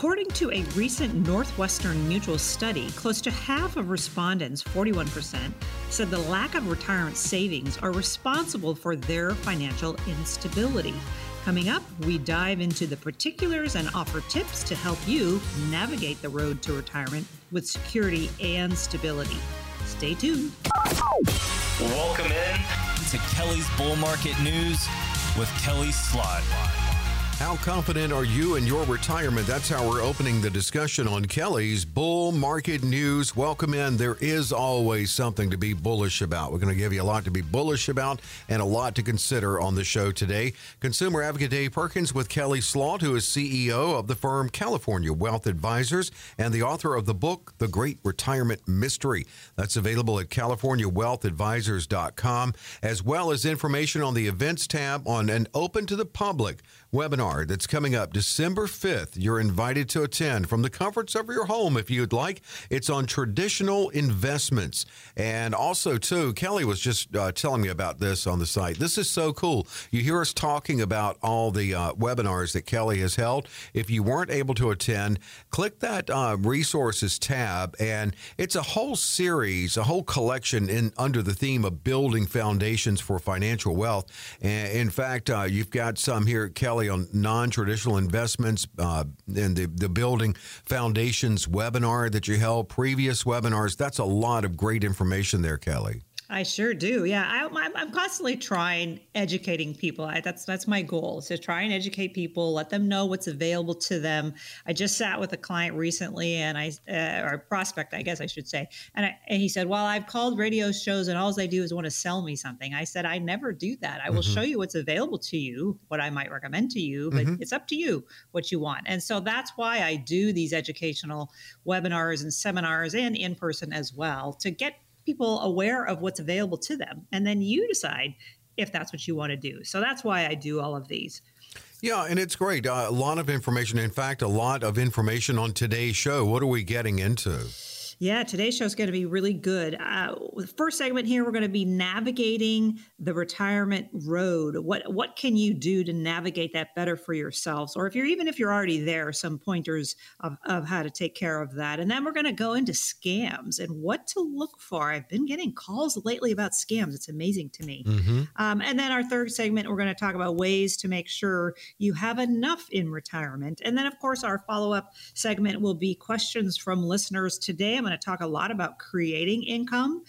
According to a recent Northwestern Mutual study, close to half of respondents, 41%, said the lack of retirement savings are responsible for their financial instability. Coming up, we dive into the particulars and offer tips to help you navigate the road to retirement with security and stability. Stay tuned. Welcome in to Kelley's Bull Market News with Kelley Slaught. How confident are you in your retirement? That's how we're opening the discussion on Kelley's Bull Market News. Welcome in. There is always something to be bullish about. We're going to give you a lot to be bullish about and a lot to consider on the show today. Consumer Advocate Dave Perkins with Kelley Slaught, who is CEO of the firm California Wealth Advisors and the author of the book, The Great Retirement Mystery. That's available at CaliforniaWealthAdvisors.com, as well as information on the events tab on an open to the public webinar that's coming up December 5th. You're invited to attend from the comforts of your home if you'd like. It's on traditional investments. And also, too, Kelley was just uh, telling me about this on the site. This is so cool. You hear us talking about all the uh, webinars that Kelley has held. If you weren't able to attend, click that uh, resources tab, and it's a whole series, a whole collection in under the theme of building foundations for financial wealth. And in fact, uh, you've got some here, Kelley on non-traditional investments uh, and the, the building foundations webinar that you held, previous webinars. That's a lot of great information there, Kelley. I sure do. Yeah, I, am constantly trying educating people. I, that's that's my goal is to try and educate people, let them know what's available to them. I just sat with a client recently, and I uh, or prospect, I guess I should say, and, I, and he said, "Well, I've called radio shows, and all they do is want to sell me something." I said, "I never do that. I will mm-hmm. show you what's available to you, what I might recommend to you, but mm-hmm. it's up to you what you want." And so that's why I do these educational webinars and seminars and in person as well to get people aware of what's available to them. And then you decide if that's what you want to do. So that's why I do all of these. Yeah, and it's great. Uh, a lot of information. In fact, a lot of information on today's show. What are we getting into? Yeah, today's show is going to be really good. Uh, the first segment here, we're going to be navigating the retirement road. What what can you do to navigate that better for yourselves, or if you're even if you're already there, some pointers of, of how to take care of that. And then we're going to go into scams and what to look for. I've been getting calls lately about scams. It's amazing to me. Mm-hmm. Um, and then our third segment, we're going to talk about ways to make sure you have enough in retirement. And then, of course, our follow up segment will be questions from listeners today. I'm to talk a lot about creating income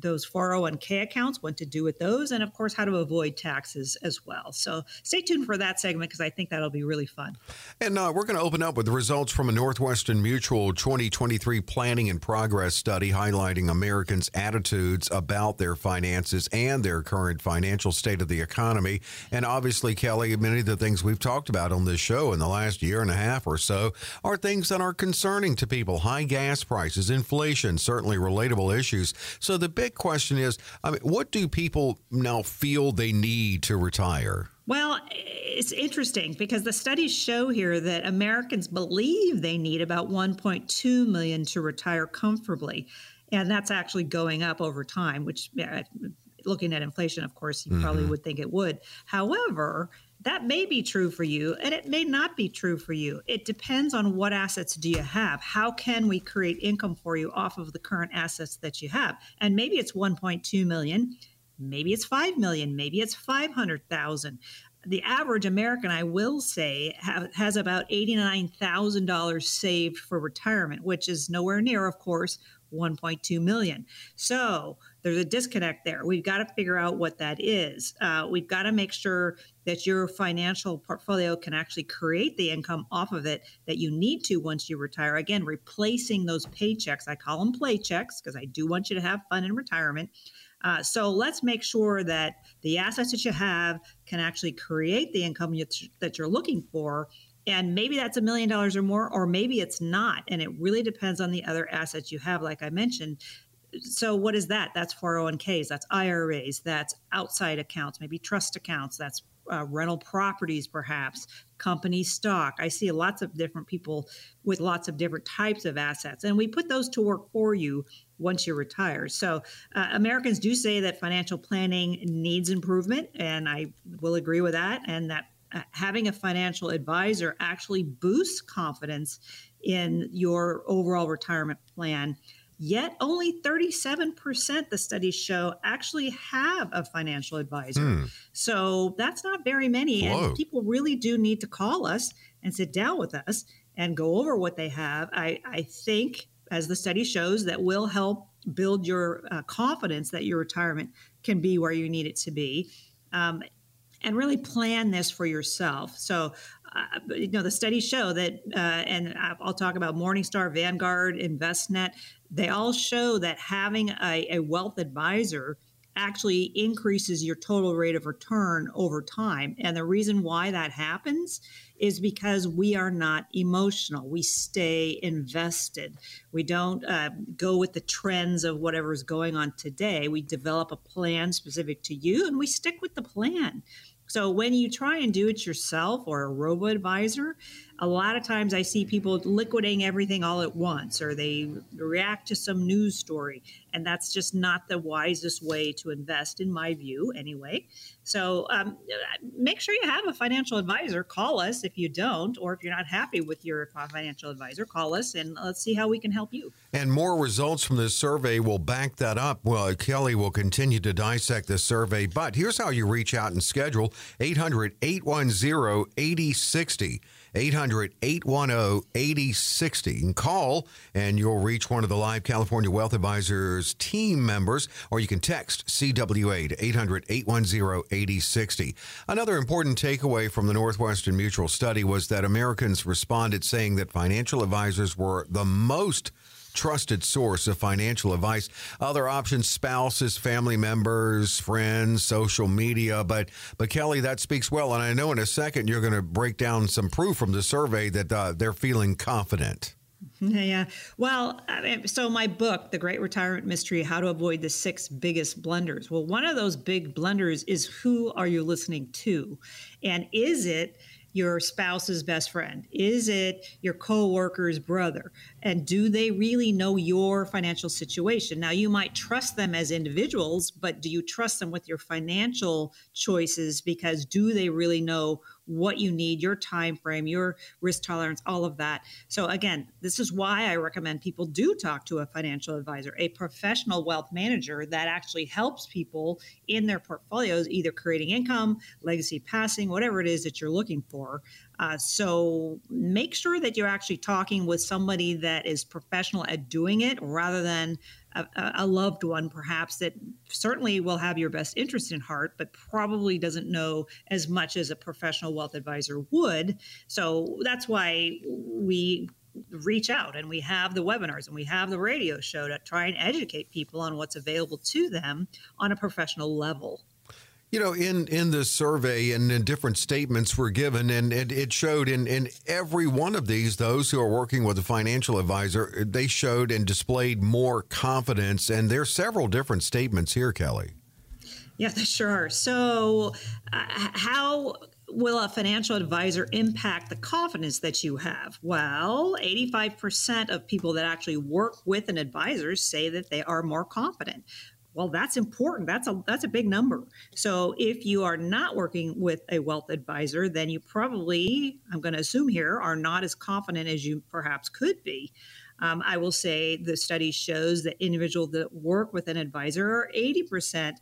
those 401k accounts, what to do with those, and of course, how to avoid taxes as well. So stay tuned for that segment because I think that'll be really fun. And uh, we're going to open up with the results from a Northwestern Mutual 2023 Planning and Progress study highlighting Americans' attitudes about their finances and their current financial state of the economy. And obviously, Kelley, many of the things we've talked about on this show in the last year and a half or so are things that are concerning to people high gas prices, inflation, certainly relatable issues. So the big big question is I mean, what do people now feel they need to retire? Well, it's interesting because the studies show here that Americans believe they need about 1.2 million to retire comfortably. And that's actually going up over time, which looking at inflation, of course, you mm-hmm. probably would think it would. However, that may be true for you and it may not be true for you. It depends on what assets do you have. How can we create income for you off of the current assets that you have? And maybe it's 1.2 million maybe it's 5 million maybe it's 500,000 the average American, I will say, have, has about $89,000 saved for retirement, which is nowhere near, of course, 1.2 million. So there's a disconnect there. We've got to figure out what that is. Uh, we've got to make sure that your financial portfolio can actually create the income off of it that you need to once you retire. Again, replacing those paychecks. I call them play checks because I do want you to have fun in retirement. Uh, so let's make sure that the assets that you have can actually create the income that you're looking for and maybe that's a million dollars or more, or maybe it's not. And it really depends on the other assets you have, like I mentioned. So what is that? That's 401ks that's iras that's outside accounts maybe trust accounts that's uh, rental properties perhaps company stock. I see lots of different people with lots of different types of assets. And we put those to work for you once you retire so uh, americans do say that financial planning needs improvement and i will agree with that and that having a financial advisor actually boosts confidence in your overall retirement plan. Yet only 37% the studies show actually have a financial advisor. Hmm. So that's not very many. Whoa. And people really do need to call us and sit down with us and go over what they have. I, I think, as the study shows, that will help build your uh, confidence that your retirement can be where you need it to be. Um, and really plan this for yourself. So, uh, you know, the studies show that, uh, and I'll talk about Morningstar, Vanguard, Envestnet, they all show that having a, a wealth advisor actually increases your total rate of return over time. And the reason why that happens is because we are not emotional. We stay invested. We don't uh, go with the trends of whatever is going on today. We develop a plan specific to you and we stick with the plan. So when you try and do it yourself or a robo advisor, a lot of times I see people liquidating everything all at once or they react to some news story. And that's just not the wisest way to invest, in my view, anyway. So um, make sure you have a financial advisor. Call us if you don't, or if you're not happy with your financial advisor, call us and let's see how we can help you. And more results from this survey will back that up. Well, Kelley will continue to dissect this survey, but here's how you reach out and schedule 800 810 8060. 800 810 8060. And call and you'll reach one of the live California Wealth Advisors team members, or you can text CWA to 800 810 8060. Another important takeaway from the Northwestern Mutual study was that Americans responded saying that financial advisors were the most trusted source of financial advice. Other options, spouses, family members, friends, social media. But, but Kelley, that speaks well. And I know in a second you're going to break down some proof from the survey that uh, they're feeling confident. Yeah. Well, so my book, The Great Retirement Mystery How to Avoid the Six Biggest Blunders. Well, one of those big blunders is who are you listening to? And is it your spouse's best friend? Is it your coworker's brother? And do they really know your financial situation? Now, you might trust them as individuals, but do you trust them with your financial choices? Because do they really know what you need, your time frame, your risk tolerance, all of that. So again, this is why I recommend people do talk to a financial advisor, a professional wealth manager that actually helps people in their portfolios, either creating income, legacy passing, whatever it is that you're looking for. Uh, so make sure that you're actually talking with somebody that is professional at doing it rather than a, a, loved one, perhaps, that certainly will have your best interest in heart, but probably doesn't know as much as a professional wealth advisor would. So that's why we reach out and we have the webinars and we have the radio show to try and educate people on what's available to them on a professional level. You know, in in the survey and in different statements were given, and, and it showed in in every one of these, those who are working with a financial advisor, they showed and displayed more confidence. And there's several different statements here, Kelley. Yeah, they sure are. So, uh, how will a financial advisor impact the confidence that you have? Well, 85% of people that actually work with an advisor say that they are more confident well that's important. That's a that's a big number. So if you are not working with a wealth advisor then you probably i'm going to assume here are not as confident as you perhaps could be. Um, i will say the study shows that individuals that work with an advisor are 80%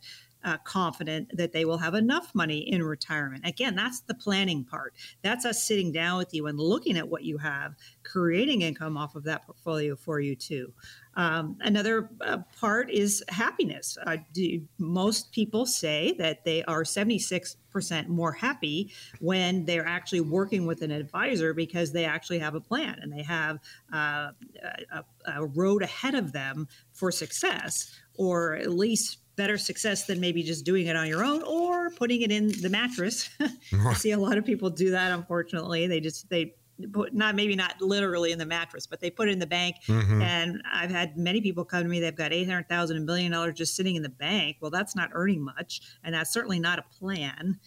uh, confident that they will have enough money in retirement. Again, that's the planning part. That's us sitting down with you and looking at what you have, creating income off of that portfolio for you too. Um, another uh, part is happiness. Uh, do, most people say that they are 76% more happy when they're actually working with an advisor because they actually have a plan and they have uh, a, a road ahead of them for success, or at least better success than maybe just doing it on your own or putting it in the mattress. I see a lot of people do that. Unfortunately, they just they put not maybe not literally in the mattress, but they put it in the bank. Mm-hmm. And I've had many people come to me. They've got eight hundred thousand, a million dollars just sitting in the bank. Well, that's not earning much, and that's certainly not a plan.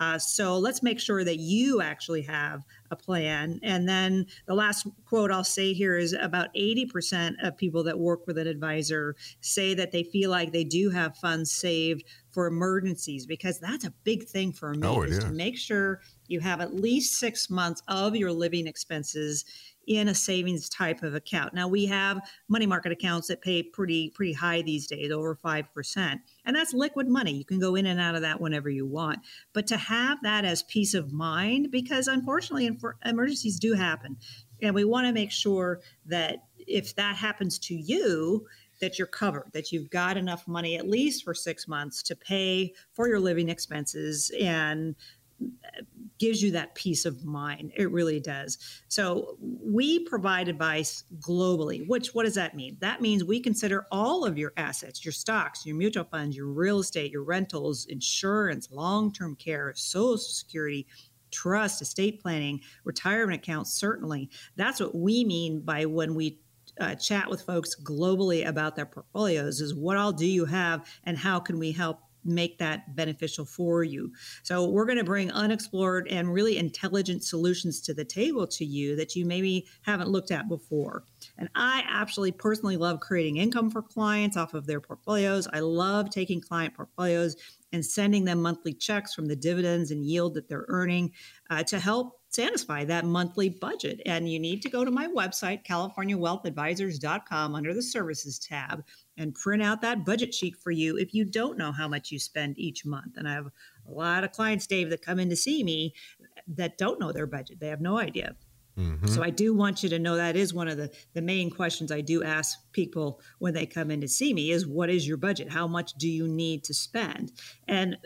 Uh, so let's make sure that you actually have a plan. And then the last quote I'll say here is about 80% of people that work with an advisor say that they feel like they do have funds saved for emergencies because that's a big thing for me oh, is, is to make sure you have at least six months of your living expenses in a savings type of account. Now we have money market accounts that pay pretty pretty high these days, over 5%. And that's liquid money. You can go in and out of that whenever you want. But to have that as peace of mind because unfortunately emergencies do happen. And we want to make sure that if that happens to you, that you're covered, that you've got enough money at least for six months to pay for your living expenses and gives you that peace of mind. It really does. So we provide advice globally, which what does that mean? That means we consider all of your assets, your stocks, your mutual funds, your real estate, your rentals, insurance, long-term care, social security, trust, estate planning, retirement accounts, certainly. That's what we mean by when we uh, chat with folks globally about their portfolios is what all do you have and how can we help make that beneficial for you. So we're going to bring unexplored and really intelligent solutions to the table to you that you maybe haven't looked at before. And I actually personally love creating income for clients off of their portfolios. I love taking client portfolios and sending them monthly checks from the dividends and yield that they're earning uh, to help satisfy that monthly budget. And you need to go to my website, californiawealthadvisors.com, under the services tab and print out that budget sheet for you if you don't know how much you spend each month. And I have a lot of clients, Dave, that come in to see me that don't know their budget. They have no idea. Mm-hmm. So I do want you to know that is one of the, the main questions I do ask people when they come in to see me is what is your budget? How much do you need to spend? And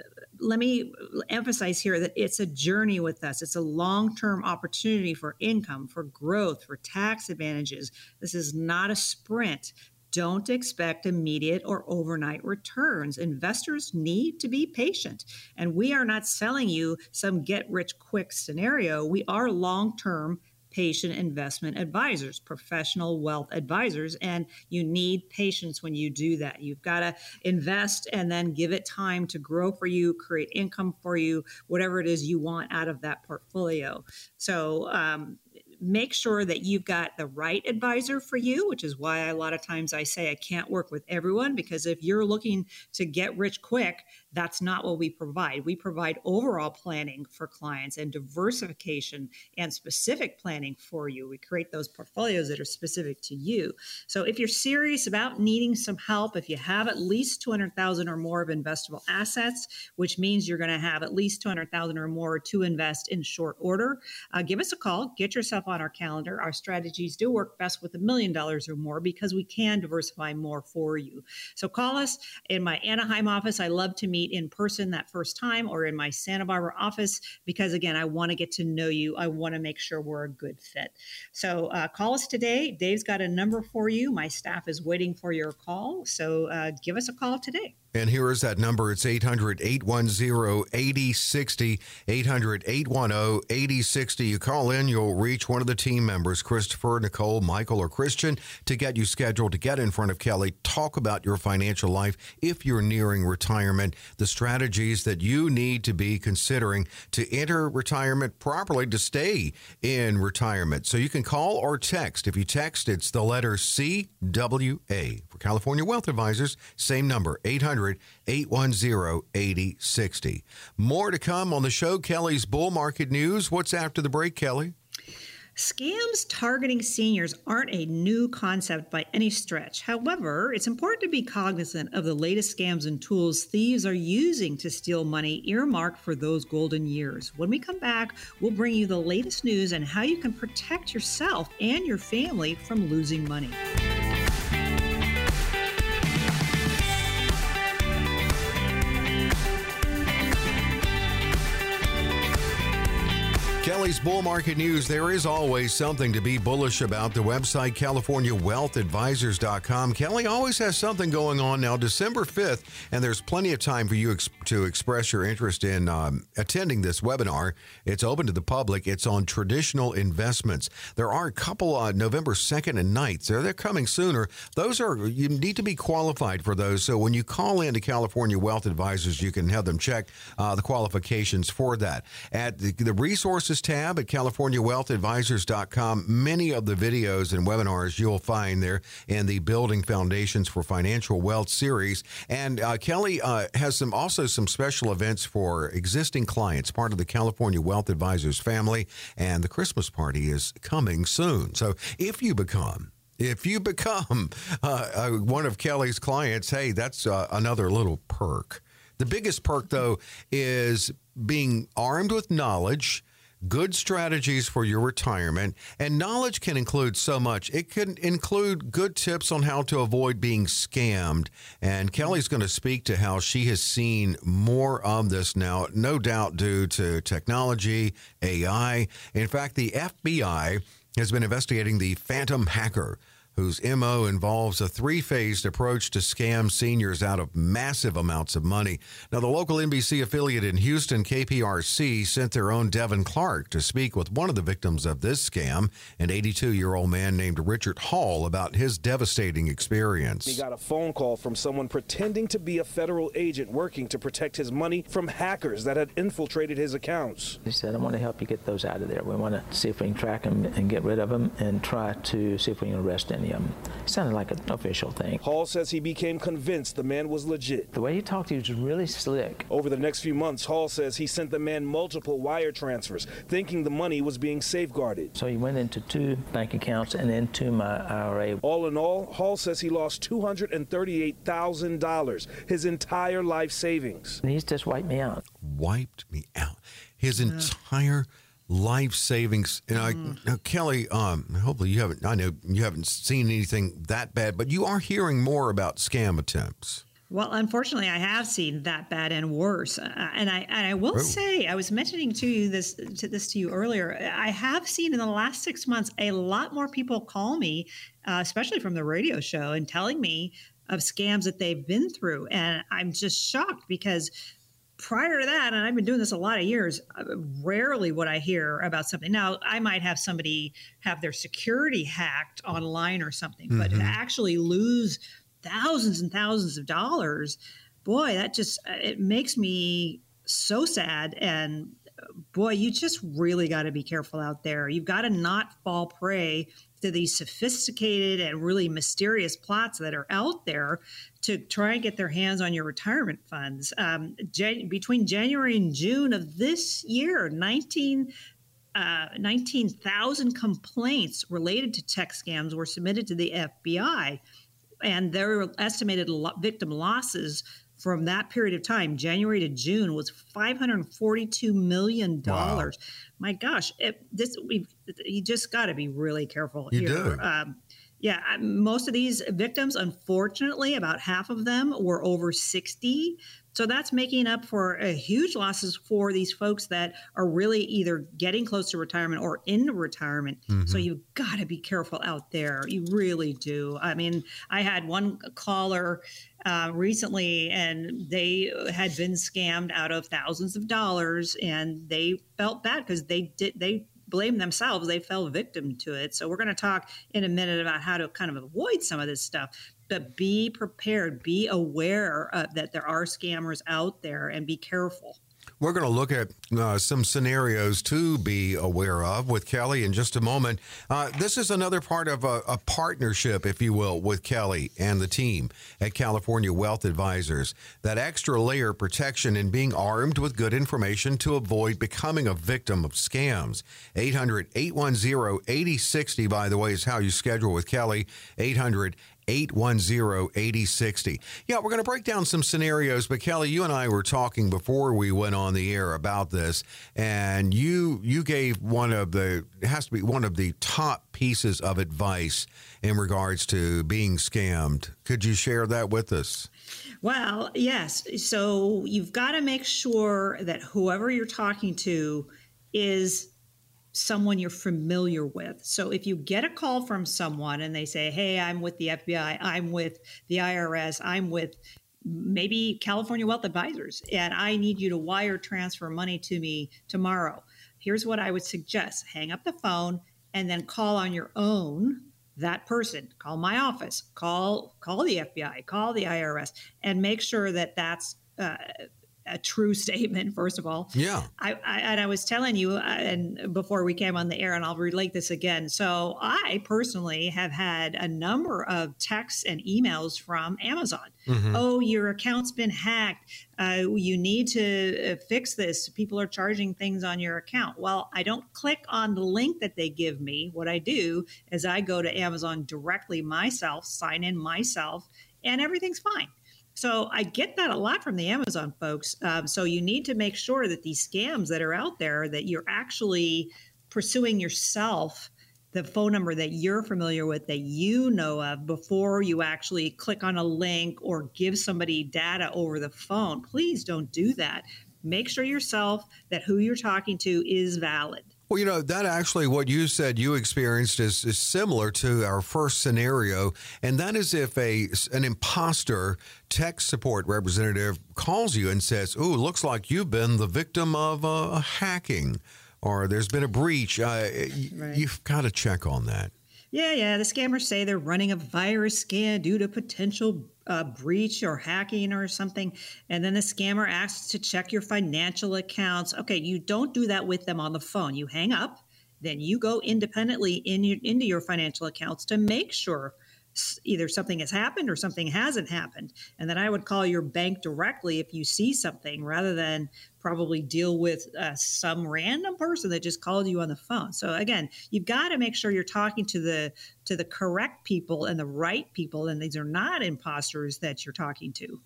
let me emphasize here that it's a journey with us. It's a long-term opportunity for income, for growth, for tax advantages. This is not a sprint don't expect immediate or overnight returns. Investors need to be patient. And we are not selling you some get rich quick scenario. We are long term patient investment advisors, professional wealth advisors. And you need patience when you do that. You've got to invest and then give it time to grow for you, create income for you, whatever it is you want out of that portfolio. So, um, make sure that you've got the right advisor for you, which is why a lot of times I say I can't work with everyone because if you're looking to get rich quick, that's not what we provide. We provide overall planning for clients and diversification and specific planning for you. We create those portfolios that are specific to you. So if you're serious about needing some help, if you have at least 200,000 or more of investable assets, which means you're going to have at least 200,000 or more to invest in short order, uh, give us a call. Get yourself on our calendar. Our strategies do work best with a million dollars or more because we can diversify more for you. So call us in my Anaheim office. I love to meet in person that first time or in my Santa Barbara office because, again, I want to get to know you. I want to make sure we're a good fit. So uh, call us today. Dave's got a number for you. My staff is waiting for your call. So uh, give us a call today. And here is that number. It's 800 810 8060. 800 810 8060. You call in, you'll reach one of the team members, Christopher, Nicole, Michael, or Christian, to get you scheduled to get in front of Kelley. Talk about your financial life if you're nearing retirement, the strategies that you need to be considering to enter retirement properly to stay in retirement. So you can call or text. If you text, it's the letter CWA. For California Wealth Advisors, same number, 800 800 810 8060. More to come on the show. Kelley's Bull Market News. What's after the break, Kelley? Scams targeting seniors aren't a new concept by any stretch. However, it's important to be cognizant of the latest scams and tools thieves are using to steal money earmarked for those golden years. When we come back, we'll bring you the latest news and how you can protect yourself and your family from losing money. Kelley's Bull Market News. There is always something to be bullish about. The website, CaliforniaWealthAdvisors.com. Kelley always has something going on now, December 5th, and there's plenty of time for you ex- to express your interest in um, attending this webinar. It's open to the public, it's on traditional investments. There are a couple on November 2nd and 9th. They're, they're coming sooner. Those are, you need to be qualified for those. So when you call in to California Wealth Advisors, you can have them check uh, the qualifications for that. At the, the resources tab at CaliforniaWealthAdvisors.com. Many of the videos and webinars you'll find there in the Building Foundations for Financial Wealth series. And uh, Kelley uh, has some also some special events for existing clients, part of the California Wealth Advisors family. And the Christmas party is coming soon. So if you become if you become uh, uh, one of Kelley's clients, hey, that's uh, another little perk. The biggest perk, though, is being armed with knowledge, good strategies for your retirement, and knowledge can include so much. It can include good tips on how to avoid being scammed. And Kelley's going to speak to how she has seen more of this now, no doubt due to technology, AI. In fact, the FBI has been investigating the Phantom Hacker whose MO involves a three phased approach to scam seniors out of massive amounts of money. Now, the local NBC affiliate in Houston, KPRC, sent their own Devin Clark to speak with one of the victims of this scam, an 82 year old man named Richard Hall, about his devastating experience. He got a phone call from someone pretending to be a federal agent working to protect his money from hackers that had infiltrated his accounts. He said, I want to help you get those out of there. We want to see if we can track them and get rid of them and try to see if we can arrest them any. It um, sounded like an official thing. Hall says he became convinced the man was legit. The way he talked, he was really slick. Over the next few months, Hall says he sent the man multiple wire transfers, thinking the money was being safeguarded. So he went into two bank accounts and into my IRA. All in all, Hall says he lost $238,000, his entire life savings. And he's just wiped me out. Wiped me out. His entire life savings. And I, Mm. now, Kelley, um, hopefully you haven't. I know you haven't seen anything that bad, but you are hearing more about scam attempts. Well, unfortunately, I have seen that bad and worse, uh, and I and I will Oh. say I was mentioning to you this to this to you earlier. I have seen in the last six months a lot more people call me, uh, especially from the radio show, and telling me of scams that they've been through, and I'm just shocked because prior to that, and I've been doing this a lot of years, uh, rarely would I hear about something. Now, I might have somebody have their security hacked online or something, but to actually lose thousands and thousands of dollars, boy, that just uh, it makes me so sad. And uh, boy, you just really got to be careful out there. You've got to not fall prey to these sophisticated and really mysterious plots that are out there to try and get their hands on your retirement funds. Um, between January and June of this year, 19 uh, 19,000 complaints related to tech scams were submitted to the FBI, and their estimated lo- victim losses from that period of time, January to June, was 542 million dollars. My gosh, it, this we you just got to be really careful You here. do. Um, yeah, most of these victims, unfortunately, about half of them were over 60. So that's making up for uh, huge losses for these folks that are really either getting close to retirement or in retirement. So you've got to be careful out there. You really do. I mean, I had one caller uh, recently, and they had been scammed out of thousands of dollars, and they felt bad because they did they blame themselves. They fell victim to it. So we're going to talk in a minute about how to kind of avoid some of this stuff. But be prepared, be aware that there are scammers out there, and be careful. We're going to look at uh, some scenarios to be aware of with Kelley in just a moment. Uh, this is another part of a, a partnership, if you will, with Kelley and the team at California Wealth Advisors. That extra layer of protection in being armed with good information to avoid becoming a victim of scams. 800 810 8060, by the way, is how you schedule with Kelly. 800 810 8060. Yeah, we're going to break down some scenarios, but Kelley, you and I were talking before we went on the air about this, and you you gave one of the it has to be one of the top pieces of advice in regards to being scammed. Could you share that with us? Well, yes. So you've got to make sure that whoever you're talking to is someone you're familiar with. So if you get a call from someone and they say, Hey, I'm with the FBI, I'm with the IRS, I'm with maybe California Wealth Advisors, and I need you to wire transfer money to me tomorrow. Here's what I would suggest hang up the phone and then call on your own that person call my office call call the fbi call the irs and make sure that that's uh, a true statement, first of all. Yeah. I, I, and I was telling you, uh, and before we came on the air, and I'll relate this again. So I personally have had a number of texts and emails from Amazon. Mm-hmm. Oh, your account's been hacked. Uh, you need to uh, fix this. People are charging things on your account. Well, I don't click on the link that they give me. What I do is I go to Amazon directly myself, sign in myself, and everything's fine. So I get that a lot from the Amazon folks. Um, so you need to make sure that these scams that are out there that you're actually pursuing yourself the phone number that you're familiar with that you know of before you actually click on a link or give somebody data over the phone. Please don't do that. Make sure yourself that who you're talking to is valid. Well, you know, that actually what you said you experienced is, is similar to our first scenario. And that is if a an imposter tech support representative calls you and says, Oh, looks like you've been the victim of uh, hacking or there's been a breach. Uh, right. You've got to check on that. Yeah, yeah. The scammers say they're running a virus scan due to potential uh, breach or hacking or something. And then the scammer asks to check your financial accounts. Okay, you don't do that with them on the phone. You hang up, then you go independently in your, into your financial accounts to make sure either something has happened or something hasn't happened. And then I would call your bank directly if you see something rather than probably deal with uh, some random person that just called you on the phone. So again, you've got to make sure you're talking to the to the correct people and the right people and these are not imposters that you're talking to.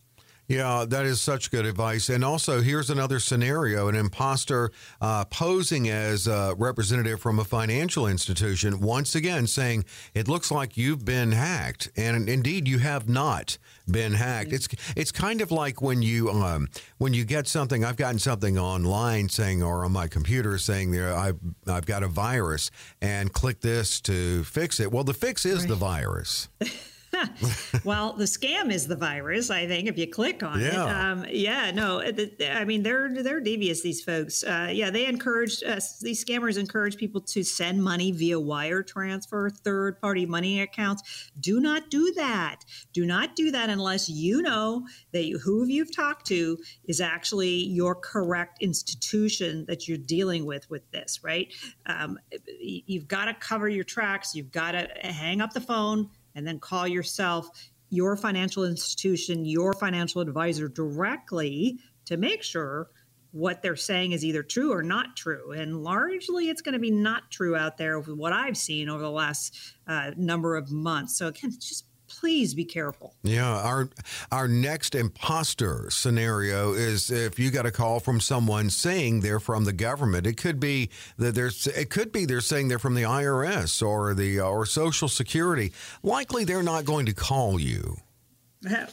Yeah, that is such good advice. And also, here's another scenario an imposter uh, posing as a representative from a financial institution, once again saying, It looks like you've been hacked. And indeed, you have not been hacked. It's it's kind of like when you um, when you get something. I've gotten something online saying, or on my computer saying, "There, I've I've got a virus," and click this to fix it. Well, the fix is right. the virus. well, the scam is the virus. I think if you click on yeah. it, um, yeah, no, I mean they're they're devious. These folks, uh, yeah, they encourage uh, these scammers encourage people to send money via wire transfer, third party money accounts. Do not do that. Do not do that unless you know that you, who you've talked to is actually your correct institution that you're dealing with with this. Right? Um, you've got to cover your tracks. You've got to hang up the phone and then call yourself your financial institution, your financial advisor directly to make sure what they're saying is either true or not true. And largely it's going to be not true out there with what I've seen over the last uh, number of months. So, again, just please be careful. Yeah, our our next imposter scenario is if you got a call from someone saying they're from the government. It could be that there's it could be they're saying they're from the IRS or the or Social Security. Likely they're not going to call you.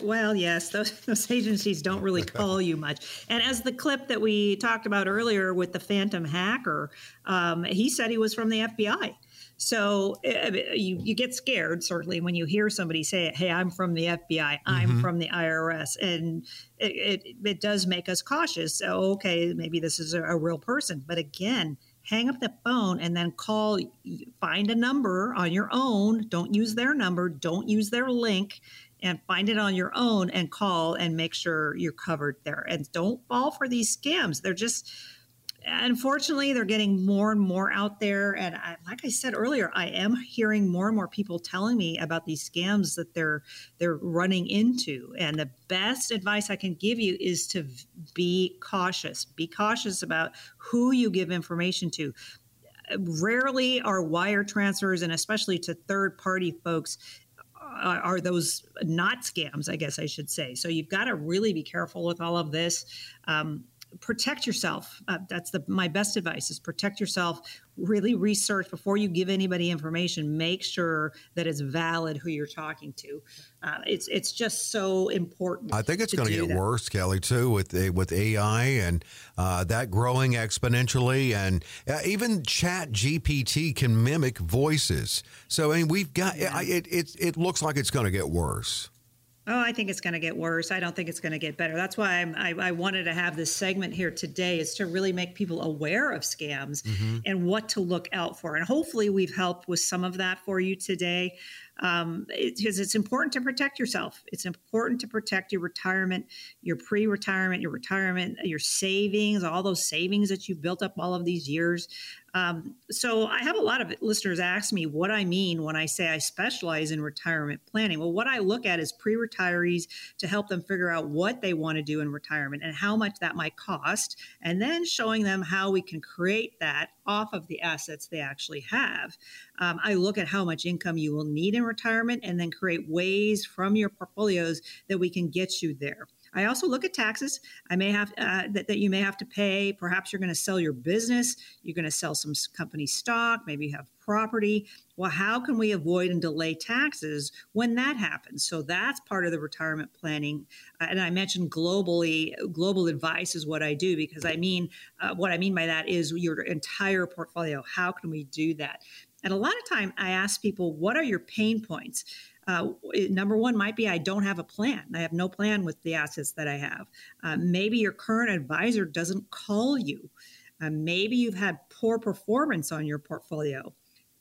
Well, yes, those, those agencies don't really call you much. And as the clip that we talked about earlier with the phantom hacker, um, he said he was from the FBI. So uh, you, you get scared certainly when you hear somebody say, "Hey, I'm from the FBI. I'm mm-hmm. from the IRS," and it, it, it does make us cautious. So okay, maybe this is a, a real person, but again, hang up the phone and then call find a number on your own don't use their number don't use their link and find it on your own and call and make sure you're covered there and don't fall for these scams they're just unfortunately they're getting more and more out there. And I, like i said earlier i am hearing more and more people telling me about these scams that they're they're running into. And the best advice i can give you is to be cautious. Be cautious about who you give information to. Rarely are wire transfers and especially to third party folks are those not scams i guess i should say. So you've got to really be careful with all of this. Um, protect yourself. Uh, that's the my best advice is protect yourself. Really research before you give anybody information. Make sure that it's valid who you're talking to. Uh, it's it's just so important. I think it's going to get that. worse, Kelley, too, with with AI and uh, that growing exponentially, and uh, even Chat GPT can mimic voices. So I mean, we've got yeah. it. It it looks like it's going to get worse. Oh, I think it's going to get worse. I don't think it's going to get better. That's why I, I wanted to have this segment here today is to really make people aware of scams mm-hmm. and what to look out for. And hopefully, we've helped with some of that for you today. um, because it's important to protect yourself. It's important to protect your retirement, your pre retirement, your retirement, your savings, all those savings that you've built up all of these years. Um, so I have a lot of listeners ask me what I mean when I say I specialize in retirement planning. Well, what I look at is pre-retirees to help them figure out what they want to do in retirement and how much that might cost, and then showing them how we can create that off of the assets they actually have. Um, I look at how much income you will need in retirement and then create ways from your portfolios that we can get you there. I also look at taxes. I may have uh, that, that you may have to pay. Perhaps you're going to sell your business. You're going to sell some company stock. Maybe you have property. Well, how can we avoid and delay taxes when that happens? So that's part of the retirement planning. Uh, and I mentioned globally, global advice is what I do because I mean, uh, what I mean by that is your entire portfolio. How can we do that? And a lot of time I ask people, what are your pain points? Uh, number one might be I don't have a plan. I have no plan with the assets that I have. Uh, maybe your current advisor doesn't call you. Uh, maybe you've had poor performance on your portfolio.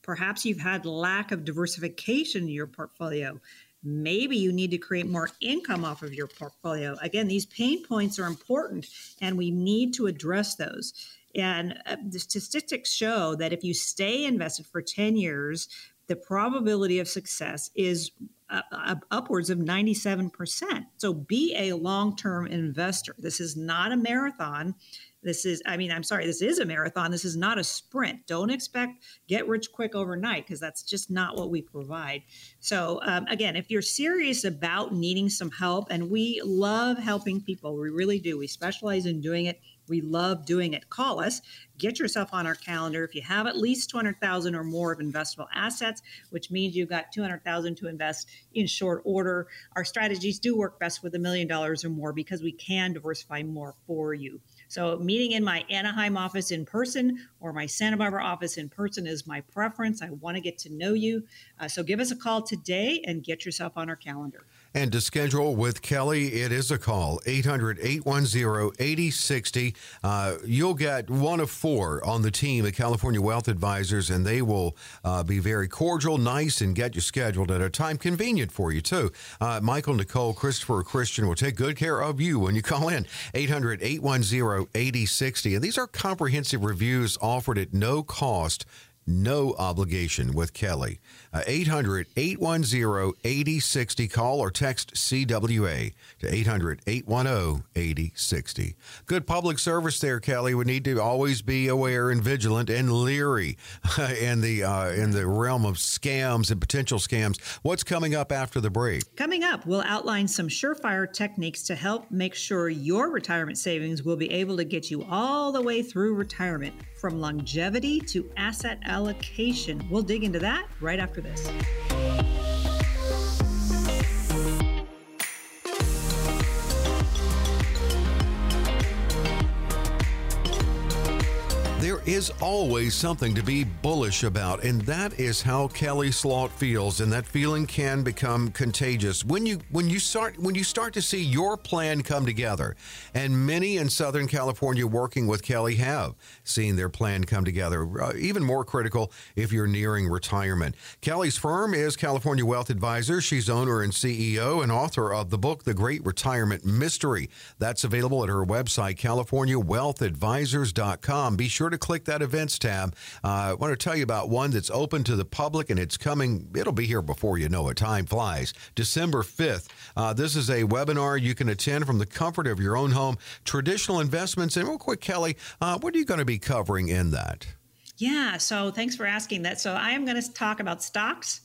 Perhaps you've had lack of diversification in your portfolio. Maybe you need to create more income off of your portfolio. Again, these pain points are important and we need to address those. And uh, the statistics show that if you stay invested for 10 years, the probability of success is uh, uh upwards of 97%. So be a long term investor. This is not a marathon. This is, I mean, I'm sorry, this is a marathon. This is not a sprint. Don't expect get rich quick overnight because that's just not what we provide. So, um, again, if you're serious about needing some help, and we love helping people, we really do, we specialize in doing it we love doing it. Call us, get yourself on our calendar. If you have at least 200,000 or more of investable assets, which means you've got 200,000 to invest in short order, our strategies do work best with a million dollars or more because we can diversify more for you. So, meeting in my Anaheim office in person or my Santa Barbara office in person is my preference. I want to get to know you. Uh, so, give us a call today and get yourself on our calendar. And to schedule with Kelley, it is a call 800 810 8060. Uh, you'll get one of four on the team at California Wealth Advisors, and they will uh, be very cordial, nice, and get you scheduled at a time convenient for you, too. Uh, Michael, Nicole, Christopher, Christian will take good care of you when you call in 800 810 8060. And these are comprehensive reviews offered at no cost no obligation with Kelley. Uh, 800 810 8060. Call or text CWA to 800 810 8060. Good public service there, Kelley. We need to always be aware and vigilant and leery in, the, uh, in the realm of scams and potential scams. What's coming up after the break? Coming up, we'll outline some surefire techniques to help make sure your retirement savings will be able to get you all the way through retirement from longevity to asset allocation. We'll dig into that right after this. Is always something to be bullish about, and that is how Kelley Slaught feels, and that feeling can become contagious when you when you start when you start to see your plan come together. And many in Southern California working with Kelley have seen their plan come together. Uh, even more critical if you're nearing retirement. Kelley's firm is California Wealth Advisors. She's owner and CEO and author of the book The Great Retirement Mystery. That's available at her website californiawealthadvisors.com. Be sure to click that events tab. Uh, I want to tell you about one that's open to the public and it's coming, it'll be here before you know it. Time flies. December 5th. Uh, this is a webinar you can attend from the comfort of your own home. Traditional investments. And real quick, Kelley, uh, what are you going to be covering in that? Yeah, so thanks for asking that. So I am going to talk about stocks,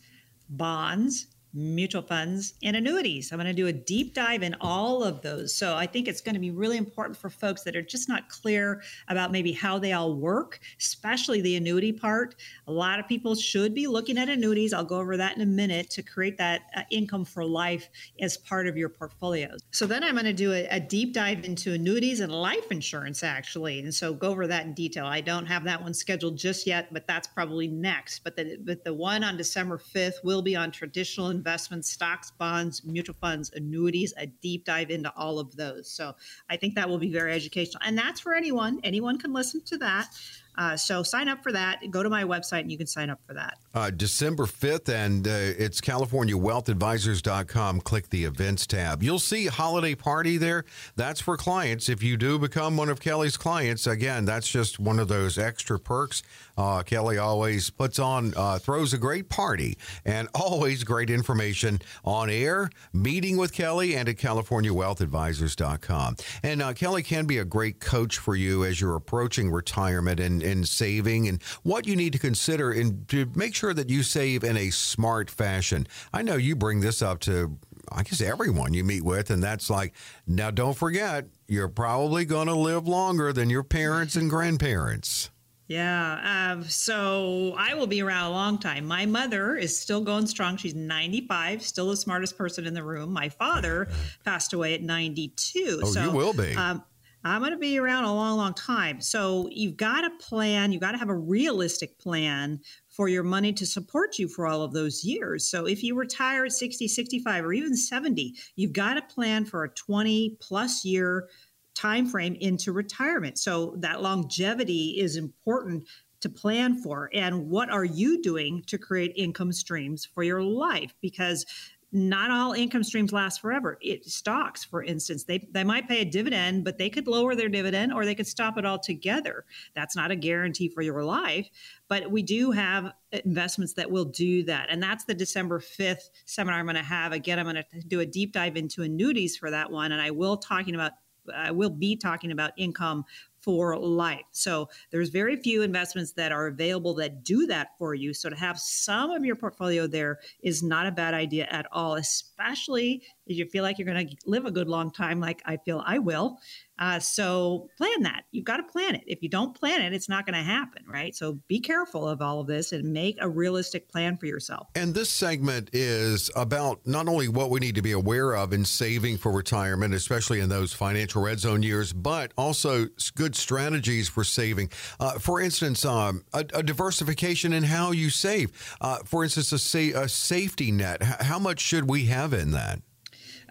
bonds, mutual funds, and annuities. I'm going to do a deep dive in all of those. So I think it's going to be really important for folks that are just not clear about maybe how they all work, especially the annuity part. A lot of people should be looking at annuities. I'll go over that in a minute to create that uh, income for life as part of your portfolio. So then I'm going to do a, a deep dive into annuities and life insurance, actually. And so go over that in detail. I don't have that one scheduled just yet, but that's probably next. But the, but the one on December 5th will be on traditional investment investments, stocks, bonds, mutual funds, annuities, a deep dive into all of those. So I think that will be very educational. And that's for anyone. Anyone can listen to that. Uh, so sign up for that. Go to my website and you can sign up for that. Uh, December 5th, and uh, it's CaliforniaWealthAdvisors.com. Click the events tab. You'll see holiday party there. That's for clients. If you do become one of Kelley's clients, again, that's just one of those extra perks. Uh, Kelley always puts on, uh, throws a great party, and always great information on air, meeting with Kelley, and at CaliforniaWealthAdvisors.com. And uh, Kelley can be a great coach for you as you're approaching retirement and, and saving and what you need to consider and to make sure that you save in a smart fashion. I know you bring this up to I guess everyone you meet with, and that's like, now don't forget, you're probably going to live longer than your parents and grandparents. Yeah. Um, so I will be around a long time. My mother is still going strong. She's 95, still the smartest person in the room. My father passed away at 92. Oh, so, you will be. Um, I'm going to be around a long, long time. So you've got to plan, you've got to have a realistic plan for your money to support you for all of those years. So if you retire at 60, 65, or even 70, you've got to plan for a 20 plus year time frame into retirement. So that longevity is important to plan for. And what are you doing to create income streams for your life? Because not all income streams last forever. It stocks, for instance, they they might pay a dividend, but they could lower their dividend or they could stop it altogether. That's not a guarantee for your life, but we do have investments that will do that. And that's the December 5th seminar I'm going to have. Again, I'm going to do a deep dive into annuities for that one and I will talking about I will be talking about income for life. So there's very few investments that are available that do that for you. So to have some of your portfolio there is not a bad idea at all, especially if you feel like you're going to live a good long time, like I feel I will. Uh, so plan that. You've got to plan it. If you don't plan it, it's not going to happen, right? So be careful of all of this and make a realistic plan for yourself. And this segment is about not only what we need to be aware of in saving for retirement, especially in those financial red zone years, but also good strategies for saving. Uh, for instance, um, a, a, diversification in how you save. Uh, for instance, a, sa- a safety net. H- how much should we have in that?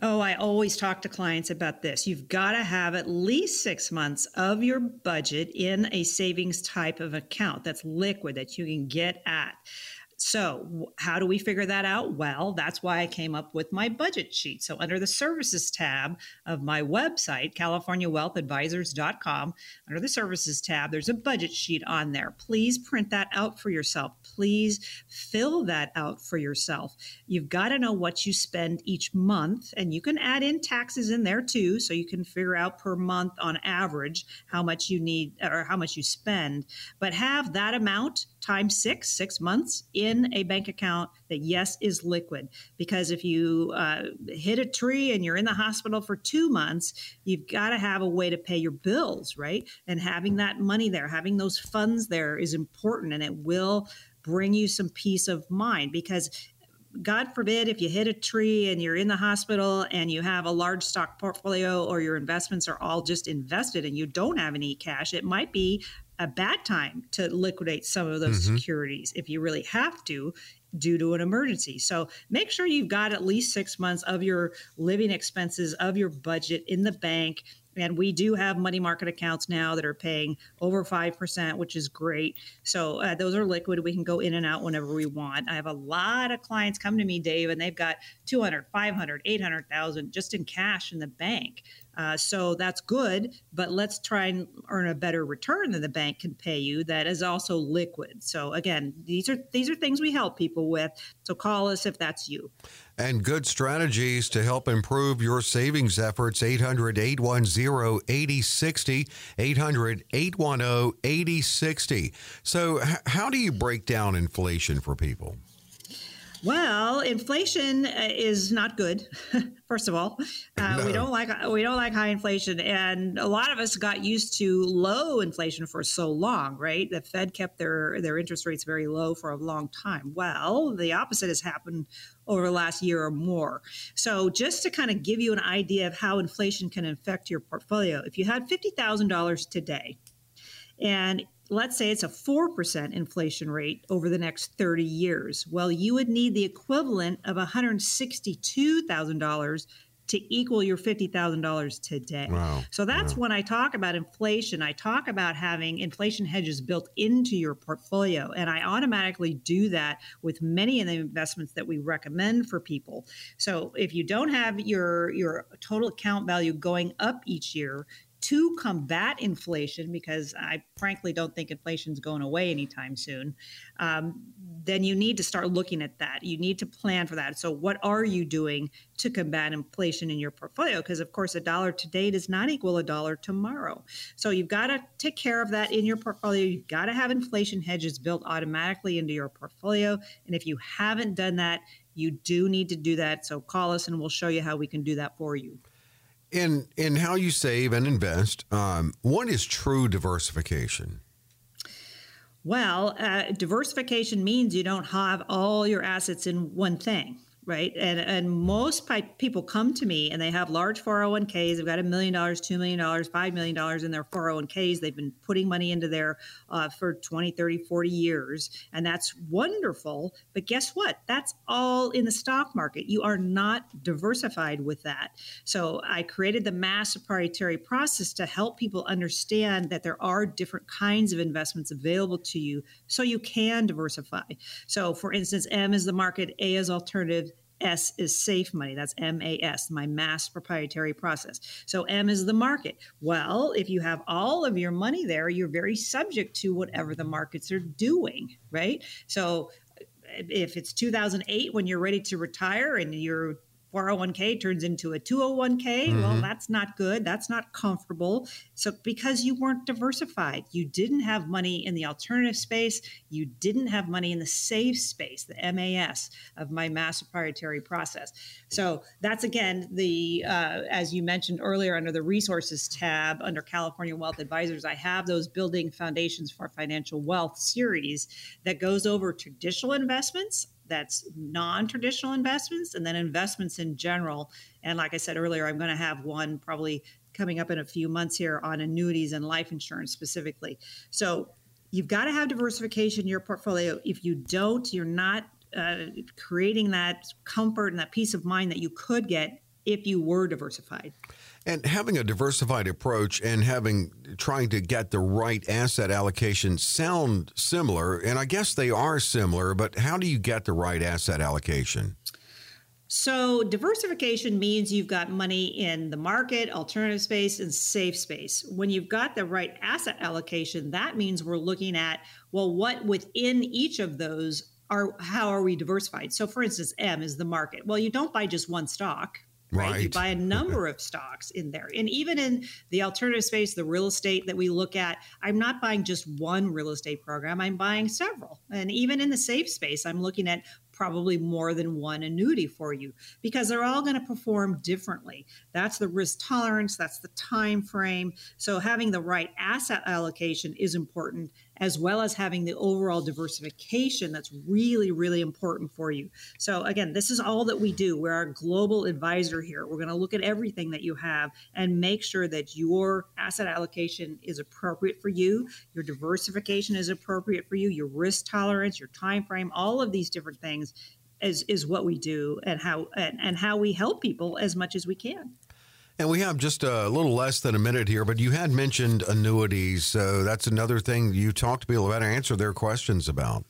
Oh, I always talk to clients about this. You've got to have at least six months of your budget in a savings type of account that's liquid that you can get at. So, how do we figure that out? Well, that's why I came up with my budget sheet. So, under the services tab of my website, CaliforniaWealthAdvisors.com, under the services tab, there's a budget sheet on there. Please print that out for yourself. Please fill that out for yourself. You've got to know what you spend each month, and you can add in taxes in there too. So, you can figure out per month on average how much you need or how much you spend, but have that amount times six, six months in a bank account that, yes, is liquid. Because if you uh, hit a tree and you're in the hospital for two months, you've got to have a way to pay your bills, right? And having that money there, having those funds there is important and it will bring you some peace of mind because God forbid if you hit a tree and you're in the hospital and you have a large stock portfolio or your investments are all just invested and you don't have any cash, it might be a bad time to liquidate some of those mm-hmm. securities if you really have to due to an emergency. So make sure you've got at least six months of your living expenses of your budget in the bank and we do have money market accounts now that are paying over 5%, which is great. So uh, those are liquid. We can go in and out whenever we want. I have a lot of clients come to me, Dave, and they've got 200, 500, 800,000 just in cash in the bank. Uh, so that's good, but let's try and earn a better return than the bank can pay you. That is also liquid. So again, these are these are things we help people with. So call us if that's you and good strategies to help improve your savings efforts. 800 810 8060. 800 810 8060. So, how do you break down inflation for people? Well, inflation uh, is not good. First of all, uh, no. we don't like we don't like high inflation, and a lot of us got used to low inflation for so long, right? The Fed kept their their interest rates very low for a long time. Well, the opposite has happened over the last year or more. So, just to kind of give you an idea of how inflation can affect your portfolio, if you had fifty thousand dollars today, and let's say it's a 4% inflation rate over the next 30 years. Well, you would need the equivalent of $162,000 to equal your $50,000 today. Wow. So that's wow. when I talk about inflation. I talk about having inflation hedges built into your portfolio. And I automatically do that with many of the investments that we recommend for people. So if you don't have your, your total account value going up each year, to combat inflation, because I frankly don't think inflation is going away anytime soon, um, then you need to start looking at that. You need to plan for that. So, what are you doing to combat inflation in your portfolio? Because, of course, a dollar today does not equal a dollar tomorrow. So, you've got to take care of that in your portfolio. You've got to have inflation hedges built automatically into your portfolio. And if you haven't done that, you do need to do that. So, call us and we'll show you how we can do that for you in in how you save and invest, um, what is true diversification? Well, uh, diversification means you don't have all your assets in one thing right? And and most people come to me and they have large 401ks. They've got a million dollars, two million dollars, five million dollars in their 401ks. They've been putting money into there uh, for 20, 30, 40 years, and that's wonderful. But guess what? That's all in the stock market. You are not diversified with that. So I created the MAS proprietary process to help people understand that there are different kinds of investments available to you, so you can diversify. So, for instance, M is the market, A is alternative S is safe money. That's MAS, my MAS proprietary process. So M is the market. Well, if you have all of your money there, you're very subject to whatever the markets are doing, right? So if it's 2008 when you're ready to retire and you're 401k turns into a 201k, mm-hmm. well, that's not good. That's not comfortable. So, because you weren't diversified, you didn't have money in the alternative space, you didn't have money in the safe space, the MAS of my MAS proprietary process. So, that's again the, uh, as you mentioned earlier, under the resources tab under California Wealth Advisors, I have those building foundations for financial wealth series that goes over traditional investments that's non-traditional investments and then investments in general. And like i said earlier i'm going to have one probably coming up in a few months here on annuities and life insurance specifically. So you've got to have diversification in your portfolio. If you don't you're not uh, creating that comfort and that peace of mind that you could get if you were diversified and having a diversified approach and having trying to get the right asset allocation sound similar, and I guess they are similar, but how do you get the right asset allocation? So, diversification means you've got money in the market, alternative space, and safe space. When you've got the right asset allocation, that means we're looking at, well, what within each of those are, how are we diversified? So, for instance, M is the market. Well, you don't buy just one stock right? right? You buy a number of stocks in there. And even in the alternative space, the real estate that we look at, I'm not buying just one real estate program, I'm buying several. And even in the safe space, I'm looking at probably more than one annuity for you because they're all going to perform differently that's the risk tolerance that's the time frame so having the right asset allocation is important as well as having the overall diversification that's really, really important for you. So, again, this is all that we do. We're a global advisor here. We're going to look at everything that you have and make sure that your asset allocation is appropriate for you, your diversification is appropriate for you, your risk tolerance, your time frame, all of these different things is, is what we do and how and, and how we help people as much as we can. And we have just a little less than a minute here, but you had mentioned annuities. So that's another thing you talked to people about and answer their questions about.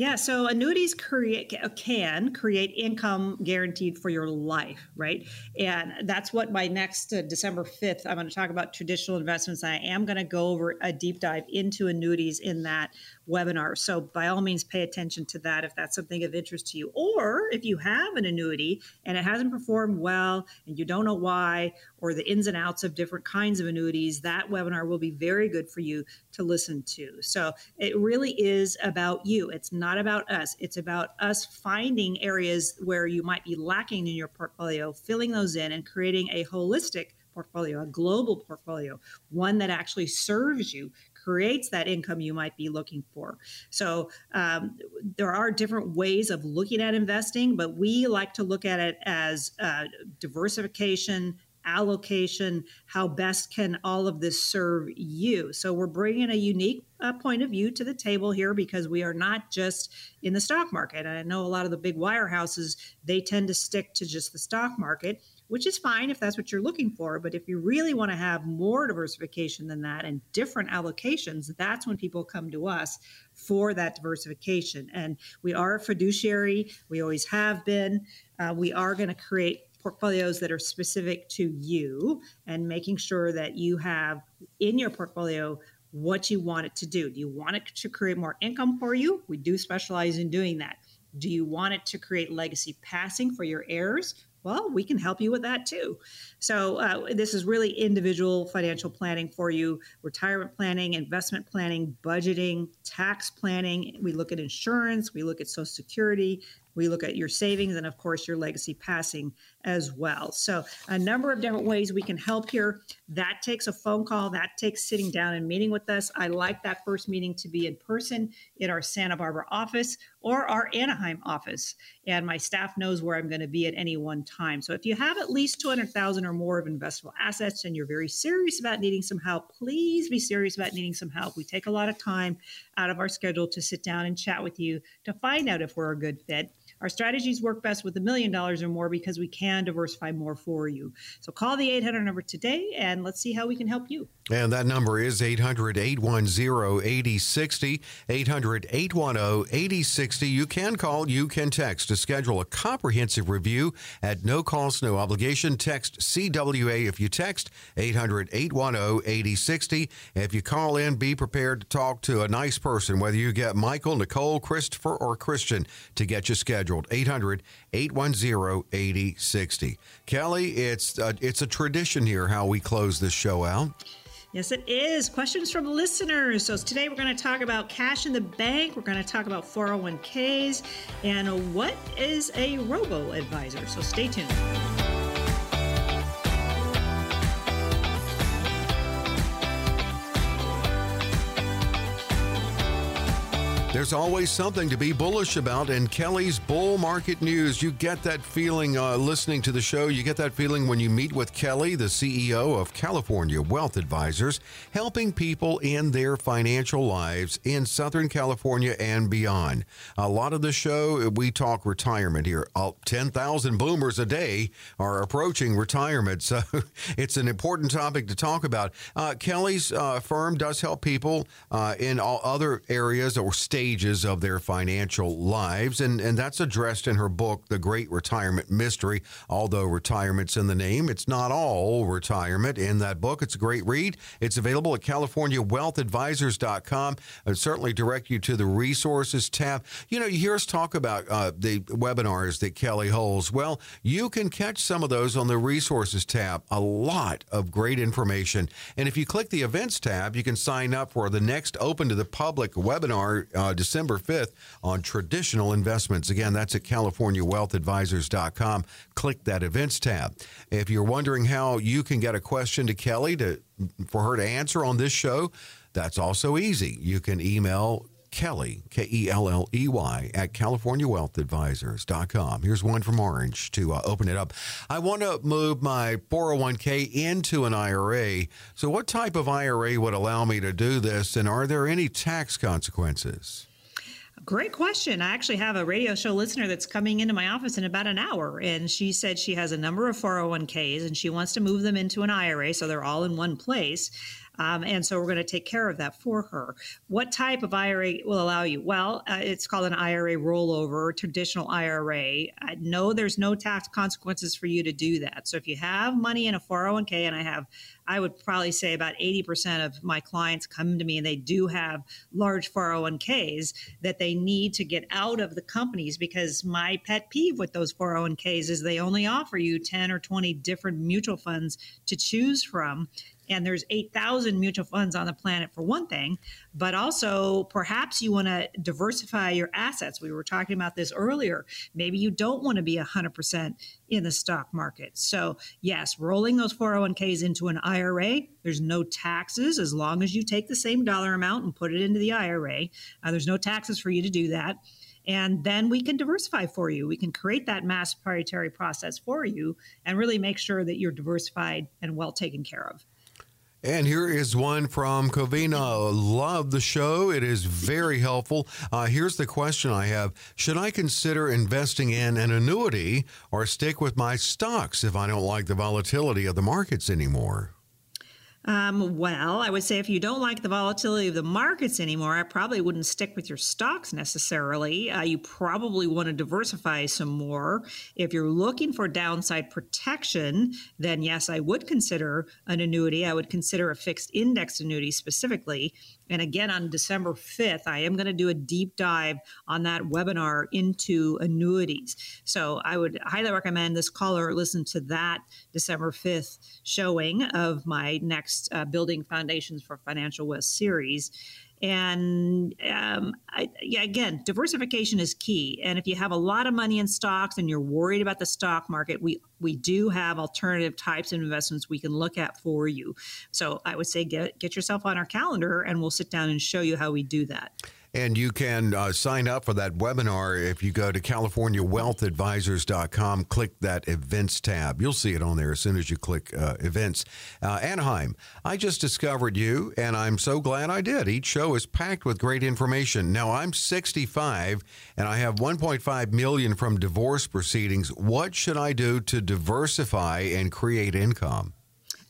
Yeah, so annuities create can create income guaranteed for your life, right? And that's what my next uh, December 5th, I'm going to talk about traditional investments. I am going to go over a deep dive into annuities in that webinar. So by all means, pay attention to that if that's something of interest to you. Or if you have an annuity and it hasn't performed well and you don't know why, or the ins and outs of different kinds of annuities, that webinar will be very good for you to listen to. So it really is about you. It's not about us. It's about us finding areas where you might be lacking in your portfolio, filling those in, and creating a holistic portfolio, a global portfolio, one that actually serves you, creates that income you might be looking for. So um, there are different ways of looking at investing, but we like to look at it as uh, diversification allocation how best can all of this serve you? So we're bringing a unique uh, point of view to the table here because we are not just in the stock market. I know a lot of the big wirehouses they tend to stick to just the stock market which is fine if that's what you're looking for. But if you really want to have more diversification than that and different allocations, that's when people come to us for that diversification. And we are a fiduciary, we always have been. Uh, we are going to create portfolios that are specific to you and making sure that you have in your portfolio what you want it to do. Do you want it to create more income for you? We do specialize in doing that. Do you want it to create legacy passing for your heirs? Well, we can help you with that too. So, uh, this is really individual financial planning for you retirement planning, investment planning, budgeting, tax planning. We look at insurance, we look at Social Security, we look at your savings and, of course, your legacy passing as well. So, a number of different ways we can help here. That takes a phone call, that takes sitting down and meeting with us. I like that first meeting to be in person in our Santa Barbara office or our Anaheim office. And my staff knows where I'm going to be at any one time. So, if you have at least 200,000 or more of investable assets and you're very serious about needing some help, please be serious about needing some help. We take a lot of time out of our schedule to sit down and chat with you to find out if we're a good fit. Our strategies work best with a million dollars or more because we can diversify more for you. So call the 800 number today and let's see how we can help you. And that number is 800 810 8060. 800 810 8060. You can call, you can text to schedule a comprehensive review at no cost, no obligation. Text CWA if you text 800 810 8060. If you call in, be prepared to talk to a nice person, whether you get Michael, Nicole, Christopher, or Christian to get you scheduled scheduled 800 810 8060. Kelley, it's uh, it's a tradition here how we close this show out. Yes, it is. Questions from listeners. So today we're going to talk about cash in the bank. We're going to talk about 401ks and what is a robo advisor. So stay tuned. There's always something to be bullish about in Kelley's Bull Market News. You get that feeling uh, listening to the show. You get that feeling when you meet with Kelley, the CEO of California Wealth Advisors, helping people in their financial lives in Southern California and beyond. A lot of the show, we talk retirement here. Uh, 10,000 boomers a day are approaching retirement. So it's an important topic to talk about. Uh, Kelley's uh, firm does help people uh, in all other areas or states stages of their financial lives. And, and that's addressed in her book, The Great Retirement Mystery. Although retirement's in the name, it's not all retirement in that book. It's a great read. It's available at CaliforniaWealthAdvisors.com. I'd certainly direct you to the resources tab. You know, you hear us talk about uh, the webinars that Kelley holds. Well, you can catch some of those on the resources tab. A lot of great information. And if you click the events tab, you can sign up for the next open to the public webinar uh, December 5th on traditional investments. Again, that's at CaliforniaWealthAdvisors.com. Click that events tab. If you're wondering how you can get a question to Kelley to for her to answer on this show, that's also easy. You can email Kelley, K E L L E Y, at CaliforniaWealthAdvisors.com. Here's one from Orange to uh, open it up. I want to move my 401k into an IRA. So, what type of IRA would allow me to do this, and are there any tax consequences? Great question. I actually have a radio show listener that's coming into my office in about an hour, and she said she has a number of 401ks and she wants to move them into an IRA so they're all in one place. Um, and so we're going to take care of that for her. What type of IRA will allow you? Well, uh, it's called an IRA rollover, traditional IRA. I know there's no tax consequences for you to do that. So if you have money in a 401k, and I have, I would probably say about 80% of my clients come to me and they do have large 401ks that they need to get out of the companies because my pet peeve with those 401ks is they only offer you 10 or 20 different mutual funds to choose from and there's 8,000 mutual funds on the planet for one thing, but also perhaps you want to diversify your assets. We were talking about this earlier. Maybe you don't want to be 100% in the stock market. So, yes, rolling those 401ks into an IRA, there's no taxes as long as you take the same dollar amount and put it into the IRA. Uh, there's no taxes for you to do that and then we can diversify for you. We can create that MAS proprietary process for you and really make sure that you're diversified and well taken care of. And here is one from Covina. Love the show. It is very helpful. Uh, here's the question I have Should I consider investing in an annuity or stick with my stocks if I don't like the volatility of the markets anymore? Um, well, I would say if you don't like the volatility of the markets anymore, I probably wouldn't stick with your stocks necessarily. Uh, you probably want to diversify some more. If you're looking for downside protection, then yes, I would consider an annuity. I would consider a fixed index annuity specifically. And again, on December 5th, I am going to do a deep dive on that webinar into annuities. So I would highly recommend this caller listen to that December 5th showing of my next uh, Building Foundations for Financial Wealth series. And um, I, yeah, again, diversification is key. And if you have a lot of money in stocks and you're worried about the stock market, we we do have alternative types of investments we can look at for you. So I would say get get yourself on our calendar, and we'll sit down and show you how we do that. And you can uh, sign up for that webinar if you go to CaliforniaWealthAdvisors.com, click that events tab. You'll see it on there as soon as you click uh, events. Uh, Anaheim, I just discovered you, and I'm so glad I did. Each show is packed with great information. Now, I'm 65 and I have 1.5 million from divorce proceedings. What should I do to diversify and create income?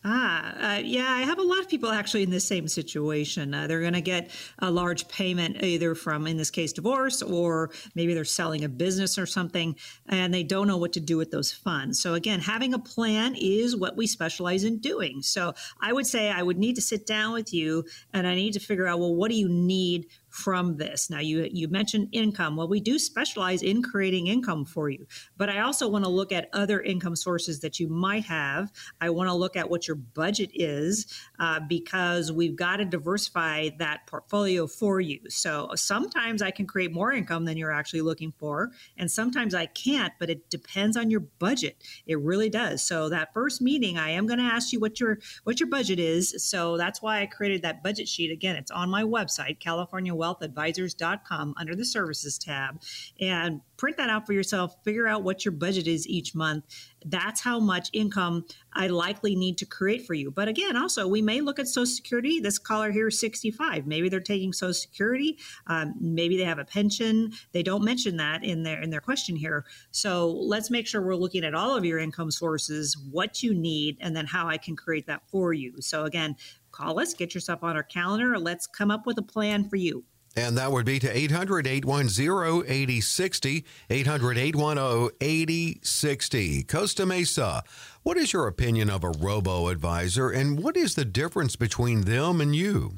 Ah, uh, yeah, I have a lot of people actually in the same situation. Uh, they're going to get a large payment either from, in this case, divorce, or maybe they're selling a business or something, and they don't know what to do with those funds. So, again, having a plan is what we specialize in doing. So, I would say I would need to sit down with you and I need to figure out, well, what do you need from this. Now, you you mentioned income. Well, we do specialize in creating income for you, but I also want to look at other income sources that you might have. I want to look at what your budget is uh, because we've got to diversify that portfolio for you. So sometimes I can create more income than you're actually looking for, and sometimes I can't. But it depends on your budget. It really does. So that first meeting, I am going to ask you what your what your budget is. So that's why I created that budget sheet. Again, it's on my website, California wealthadvisors.com under the services tab and print that out for yourself. Figure out what your budget is each month. That's how much income I likely need to create for you. But again, also, we may look at Social Security. This caller here is 65. Maybe they're taking Social Security. Um, maybe they have a pension. They don't mention that in their in their question here. So let's make sure we're looking at all of your income sources, what you need, and then how I can create that for you. So again, call us, get yourself on our calendar. Let's come up with a plan for you. And that would be to 800 810 8060. 800 810 8060. Costa Mesa, what is your opinion of a robo advisor and what is the difference between them and you?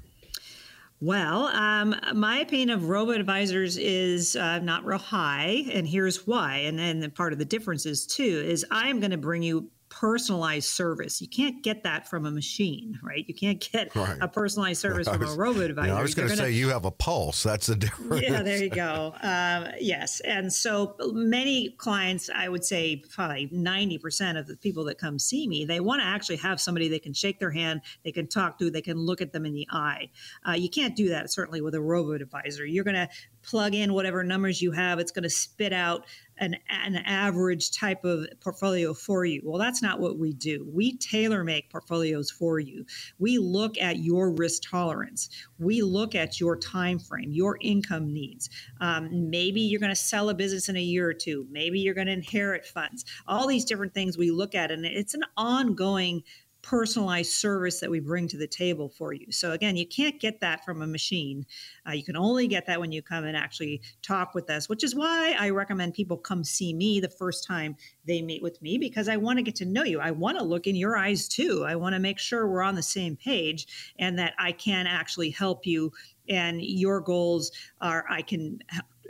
Well, um, my opinion of robo advisors is uh, not real high, and here's why. And then part of the difference is too is I am going to bring you personalized service. You can't get that from a machine, right? You can't get right. a personalized service from a robot advisor. I was going to say you have a pulse. That's the difference. Yeah, there you go. Um, yes, and so many clients, I would say probably ninety percent of the people that come see me, they want to actually have somebody they can shake their hand, they can talk to, they can look at them in the eye. Uh, you can't do that certainly with a robot advisor. You're going to plug in whatever numbers you have. It's going to spit out an, an average type of portfolio for you. Well, that's not what we do. We tailor make portfolios for you. We look at your risk tolerance. We look at your time frame, your income needs. Um, maybe you're going to sell a business in a year or two. Maybe you're going to inherit funds. All these different things we look at, and it's an ongoing personalized service that we bring to the table for you. So again, you can't get that from a machine. Uh, you can only get that when you come and actually talk with us, which is why I recommend people come see me the first time they meet with me because I want to get to know you. I want to look in your eyes too. I want to make sure we're on the same page and that I can actually help you and your goals are I can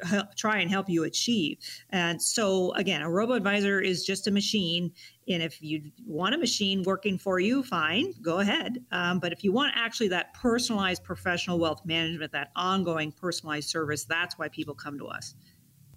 help, try and help you achieve. And so, again, a robo advisor is just a machine. And if you want a machine working for you, fine, go ahead. Um, but if you want actually that personalized professional wealth management, that ongoing personalized service, that's why people come to us.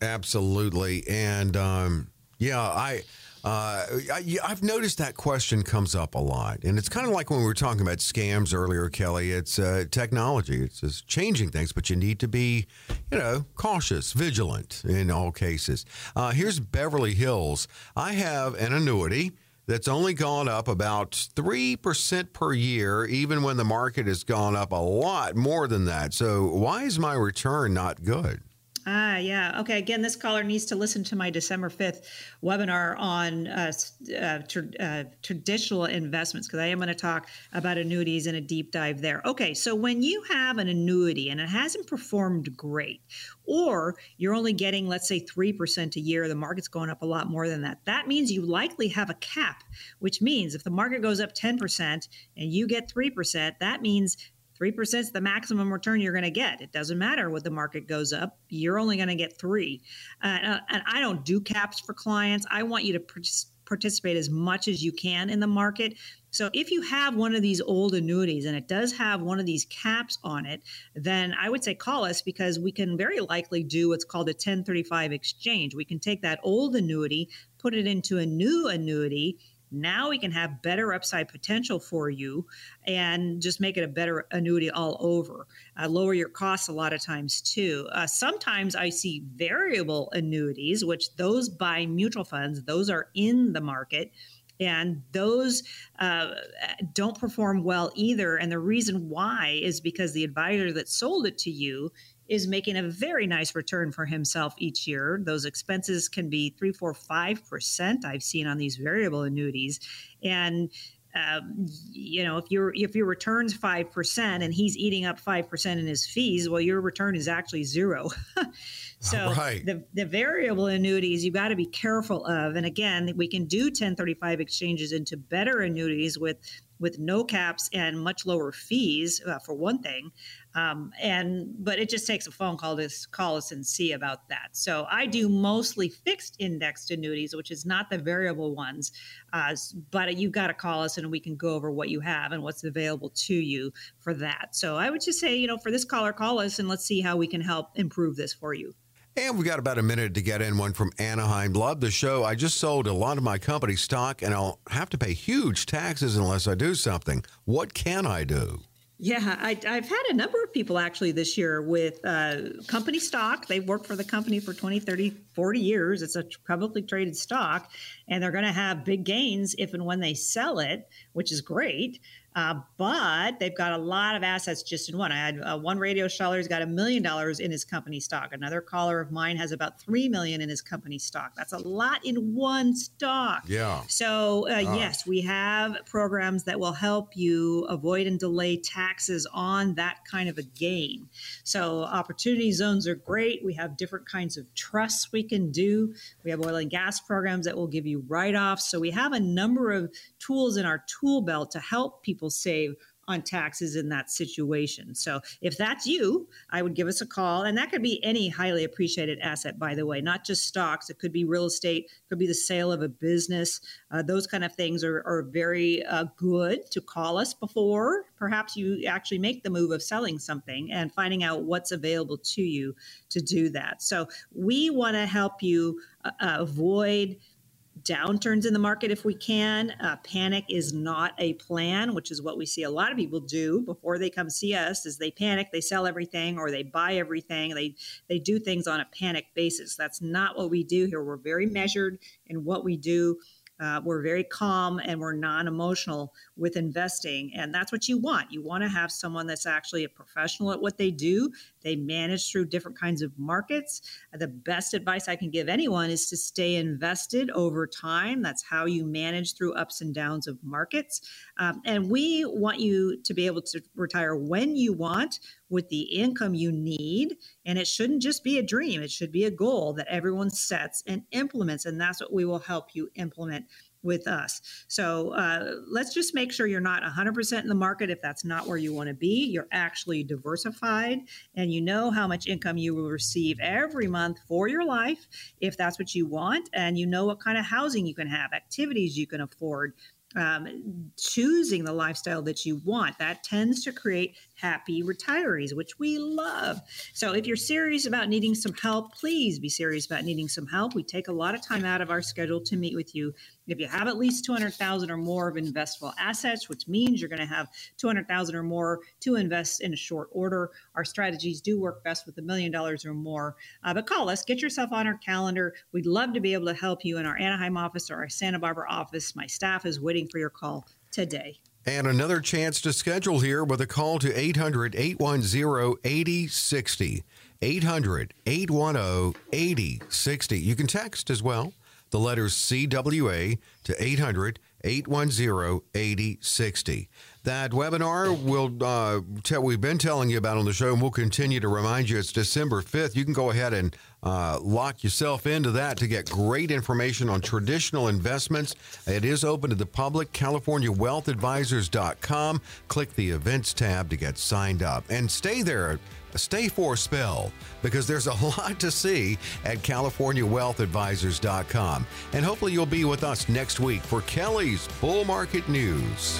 Absolutely. And um, yeah, I uh, I, have noticed that question comes up a lot, and it's kind of like when we were talking about scams earlier, Kelley. It's uh, technology; it's just changing things, but you need to be, you know, cautious, vigilant in all cases. Uh, here's Beverly Hills. I have an annuity that's only gone up about 3% per year, even when the market has gone up a lot more than that. So, why is my return not good? Ah, yeah. Okay. Again, this caller needs to listen to my December 5th webinar on uh, uh, uh, traditional investments because I am going to talk about annuities in a deep dive there. Okay. So, when you have an annuity and it hasn't performed great, or you're only getting, let's say, 3% a year, the market's going up a lot more than that, that means you likely have a cap, which means if the market goes up 10% and you get 3%, that means 3% is the maximum return you're going to get. It doesn't matter what the market goes up, you're only going to get three. Uh, and I don't do caps for clients. I want you to participate as much as you can in the market. So if you have one of these old annuities and it does have one of these caps on it, then I would say call us because we can very likely do what's called a 1035 exchange. We can take that old annuity, put it into a new annuity now we can have better upside potential for you and just make it a better annuity all over. Uh, lower your costs a lot of times too. Uh, sometimes I see variable annuities, which those buy mutual funds, those are in the market and those uh, don't perform well either. And the reason why is because the advisor that sold it to you is making a very nice return for himself each year. Those expenses can be three, four, five percent. I've seen on these variable annuities, and um, you know, if your if your returns five percent and he's eating up five percent in his fees, well, your return is actually zero. so right. the the variable annuities you've got to be careful of. And again, we can do 1035 exchanges into better annuities with with no caps and much lower fees uh, for one thing. Um, and but it just takes a phone call to call us and see about that. So I do mostly fixed indexed annuities, which is not the variable ones. Uh, but you've got to call us and we can go over what you have and what's available to you for that. So I would just say, you know, for this caller, call us and let's see how we can help improve this for you. And we got about a minute to get in one from Anaheim. Love the show. I just sold a lot of my company stock and I'll have to pay huge taxes unless I do something. What can I do? Yeah, I, have had a number of people actually this year with uh, company stock. They've worked for the company for 20, 30, 40 years. It's a publicly traded stock, and they're going to have big gains if and when they sell it, which is great. Uh, but they've got a lot of assets just in one. I had uh, one radio caller has got a million dollars in his company stock. Another caller of mine has about three million in his company stock. That's a lot in one stock. Yeah. So uh, yes, we have programs that will help you avoid and delay taxes on that kind of a gain. So opportunity zones are great. We have different kinds of trusts we can do. We have oil and gas programs that will give you write-offs. So we have a number of tools in our tool belt to help people save on taxes in that situation. So if that's you, I would give us a call. And that could be any highly appreciated asset, by the way, not just stocks. It could be real estate, could be the sale of a business. Uh, those kind of things are, are very uh, good to call us before perhaps you actually make the move of selling something and finding out what's available to you to do that. So we want to help you uh, avoid downturns in the market if we can. Uh, panic is not a plan, which is what we see a lot of people do before they come see us. Is they panic, they sell everything, or they buy everything. They they do things on a panic basis. That's not what we do here. We're very measured in what we do. Uh, we're very calm and we're non emotional with investing. And that's what you want. You want to have someone that's actually a professional at what they do. They manage through different kinds of markets. The best advice I can give anyone is to stay invested over time. That's how you manage through ups and downs of markets. Um, and we want you to be able to retire when you want with the income you need. And it shouldn't just be a dream, it should be a goal that everyone sets and implements. And that's what we will help you implement with us. So uh, let's just make sure you're not 100% in the market if that's not where you want to be. You're actually diversified and you know how much income you will receive every month for your life if that's what you want. And you know what kind of housing you can have, activities you can afford um, choosing the lifestyle that you want. That tends to create happy retirees, which we love. So if you're serious about needing some help, please be serious about needing some help. We take a lot of time out of our schedule to meet with you. If you have at least 200,000 or more of investable assets, which means you're going to have 200,000 or more to invest in a short order, our strategies do work best with a million dollars or more. Uh, but call us, get yourself on our calendar. We'd love to be able to help you in our Anaheim office or our Santa Barbara office. My staff is waiting for your call today. And another chance to schedule here with a call to 800 810 8060. 800 810 8060. You can text as well. The letters CWA to 800 810 8060. That webinar will uh, tell, we've been telling you about on the show, and we'll continue to remind you it's December 5th. You can go ahead and uh, lock yourself into that to get great information on traditional investments. It is open to the public, CaliforniaWealthAdvisors.com. Click the events tab to get signed up and stay there. Stay for a spell because there's a lot to see at CaliforniaWealthAdvisors.com. And hopefully you'll be with us next week for Kelley's Bull Market News.